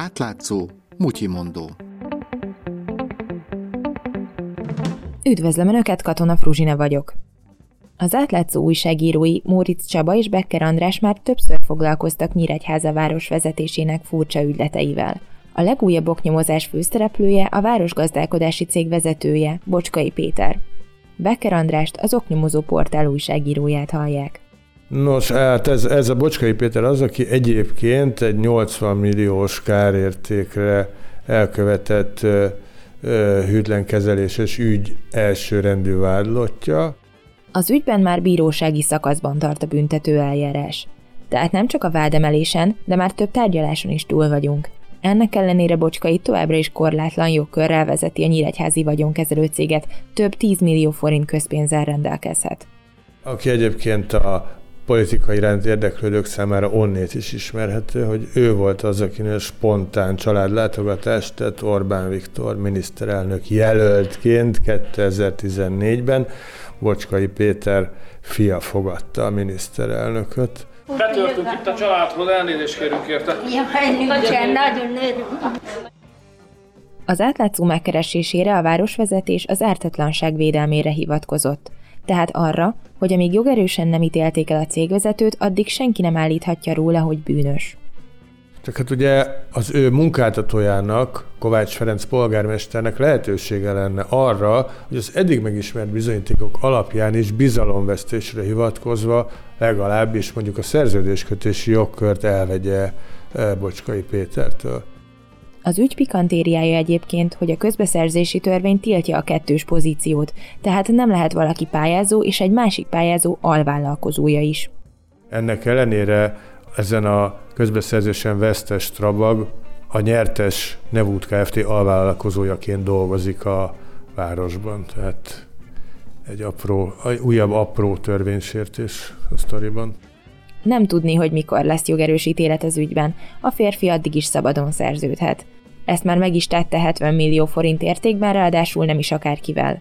Átlátszó, mutyimondó. Üdvözlöm Önöket, Katona Fruzsina vagyok. Az átlátszó újságírói Móricz Csaba és Becker András már többször foglalkoztak Nyíregyháza város vezetésének furcsa ügyleteivel. A legújabb oknyomozás főszereplője a városgazdálkodási cég vezetője, Bocskai Péter. Becker Andrást az oknyomozó portál újságíróját hallják. Nos, hát ez, ez a Bocskai Péter az, aki egyébként egy 80 milliós kárértékre elkövetett hűtlenkezeléses ügy elsőrendű vádlottja. Az ügyben már bírósági szakaszban tart a büntető eljárás. Tehát nem csak a vádemelésen, de már több tárgyaláson is túl vagyunk. Ennek ellenére Bocskai továbbra is korlátlan jogkörrel vezeti a nyíregyházi vagyonkezelő céget, több 10 millió forint közpénzzel rendelkezhet. Aki egyébként a politika iránt érdeklődők számára onnét is ismerhető, hogy ő volt az, akinél spontán családlátogatást tett Orbán Viktor miniszterelnök jelöltként 2014-ben. Bocskai Péter fia fogadta a miniszterelnököt. Betöltünk itt a családhoz, elnézést kérünk érte. Jaj, nagyon Az átlátszó megkeresésére a városvezetés az ártatlanság védelmére hivatkozott tehát arra, hogy amíg jogerősen nem ítélték el a cégvezetőt, addig senki nem állíthatja róla, hogy bűnös. Csak hát ugye az ő munkáltatójának, Kovács Ferenc polgármesternek lehetősége lenne arra, hogy az eddig megismert bizonyítékok alapján is bizalomvesztésre hivatkozva legalábbis mondjuk a szerződéskötési jogkört elvegye eh, Bocskai Pétertől. Az ügy pikantériája egyébként, hogy a közbeszerzési törvény tiltja a kettős pozíciót, tehát nem lehet valaki pályázó és egy másik pályázó alvállalkozója is. Ennek ellenére ezen a közbeszerzésen vesztes Strabag a nyertes Nevút Kft. alvállalkozójaként dolgozik a városban, tehát egy apró, újabb apró törvénysértés a sztoriban. Nem tudni, hogy mikor lesz jogerős ítélet az ügyben, a férfi addig is szabadon szerződhet. Ezt már meg is tette 70 millió forint értékben, ráadásul nem is akárkivel.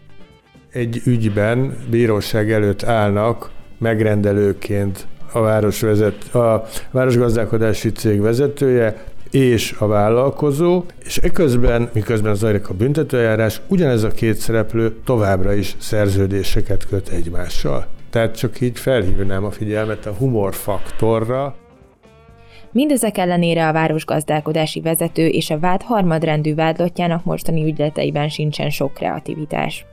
Egy ügyben bíróság előtt állnak megrendelőként a, városvezet, a városgazdálkodási cég vezetője és a vállalkozó, és eközben, miközben zajlik a büntetőjárás, ugyanez a két szereplő továbbra is szerződéseket köt egymással. Tehát csak így felhívnám a figyelmet a humorfaktorra. Mindezek ellenére a városgazdálkodási vezető és a vád harmadrendű vádlottjának mostani ügyleteiben sincsen sok kreativitás.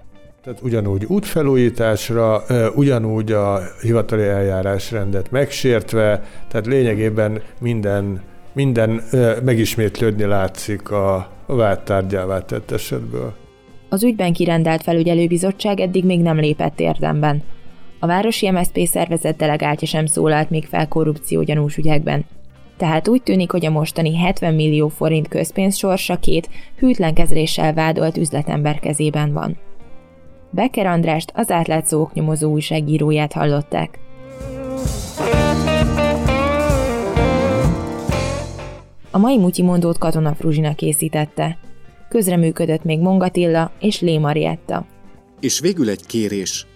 Tehát ugyanúgy útfelújításra, ugyanúgy a hivatali eljárásrendet megsértve, tehát lényegében minden, minden megismétlődni látszik a vád tárgyává tett esetből. Az ügyben kirendelt felügyelőbizottság eddig még nem lépett érdemben. A városi MSZP szervezet delegáltja sem szólalt még fel korrupció gyanús ügyekben. Tehát úgy tűnik, hogy a mostani 70 millió forint közpénz sorsa két hűtlen kezeléssel vádolt üzletember kezében van. Becker Andrást, az átlátszó oknyomozó újságíróját hallották. A mai mutyimondót Katona Fruzsina készítette. Közreműködött még Mongatilla és Lé Marietta. És végül egy kérés –